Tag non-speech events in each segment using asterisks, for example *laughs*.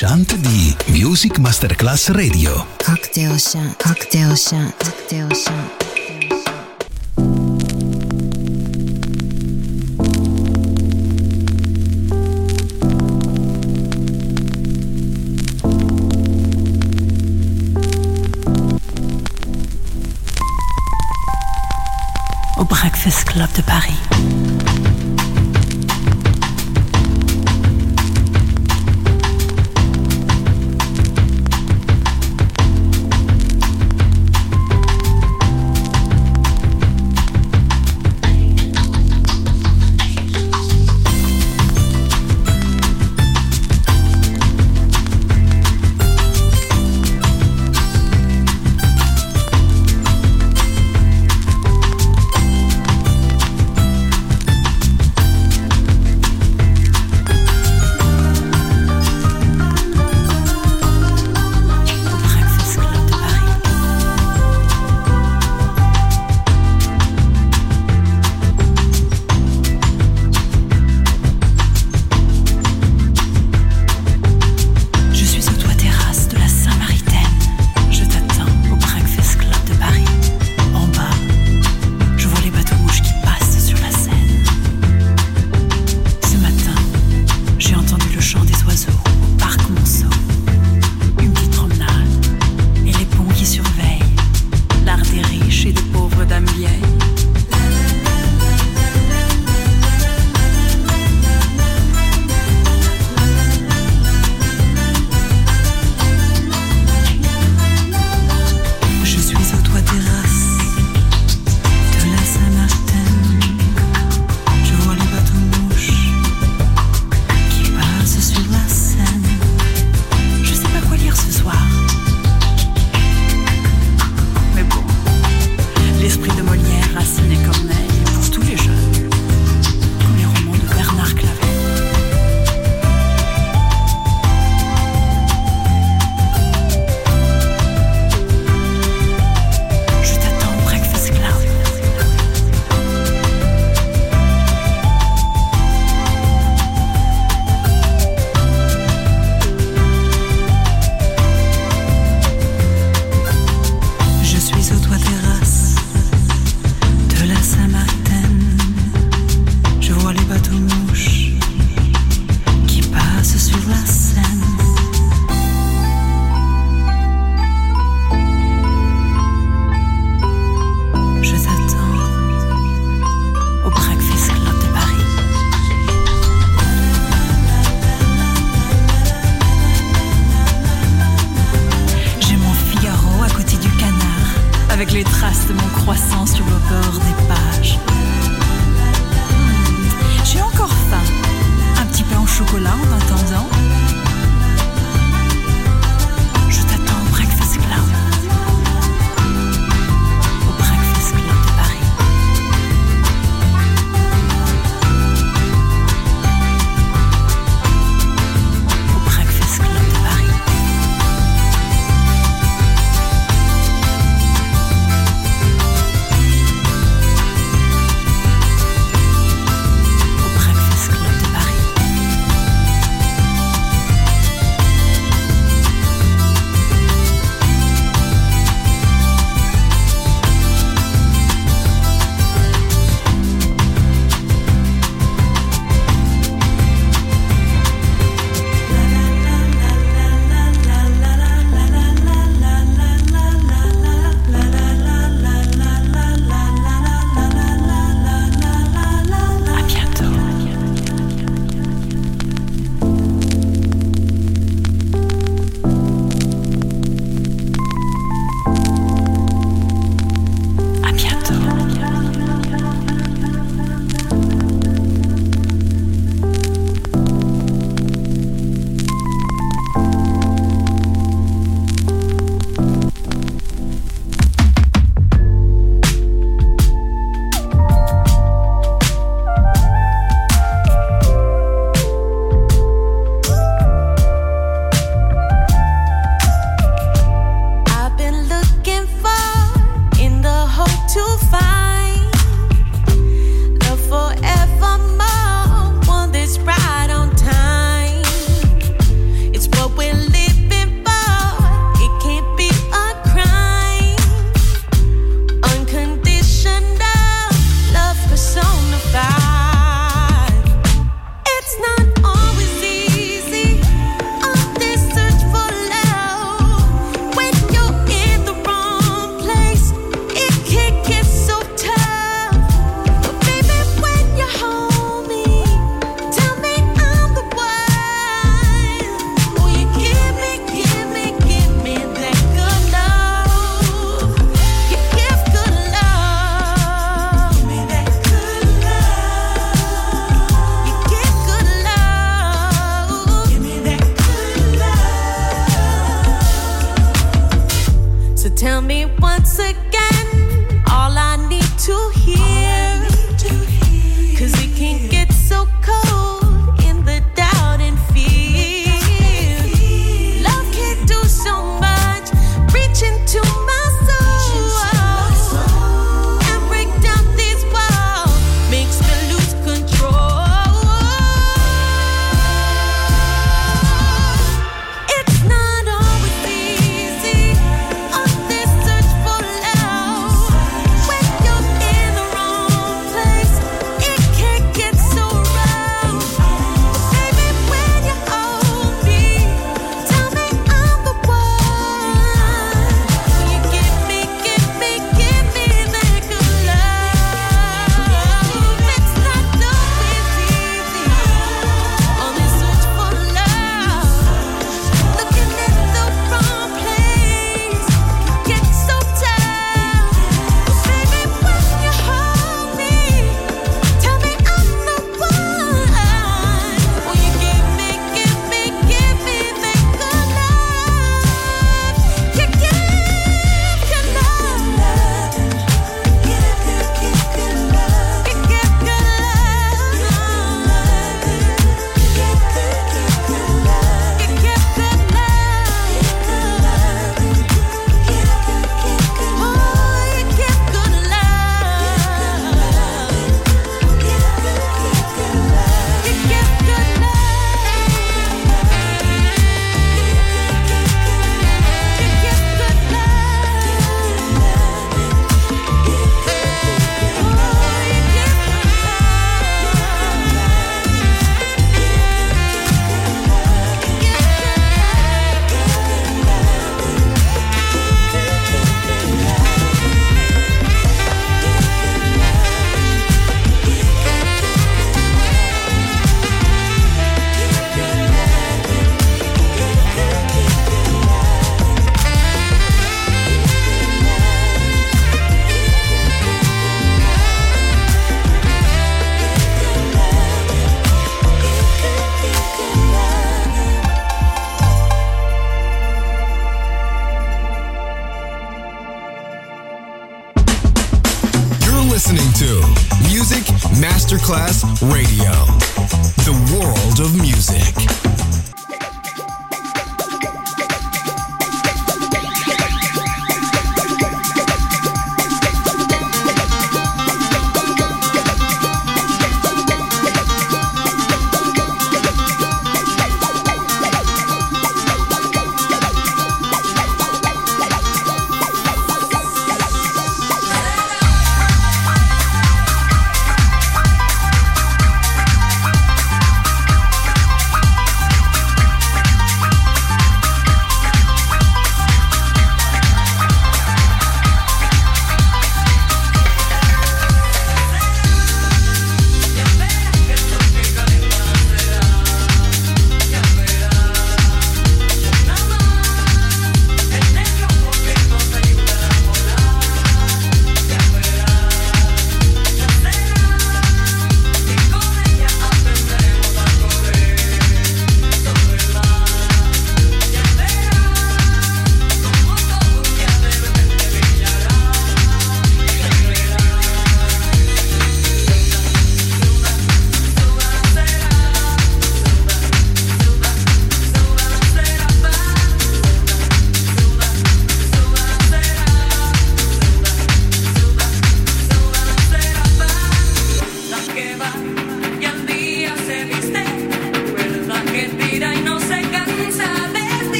Shant di Music Masterclass Radio. Cocktail shant, cocktail shant, cocktail shant.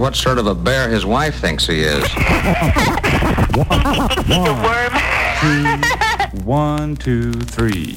What sort of a bear his wife thinks he is. *laughs* One, two, three.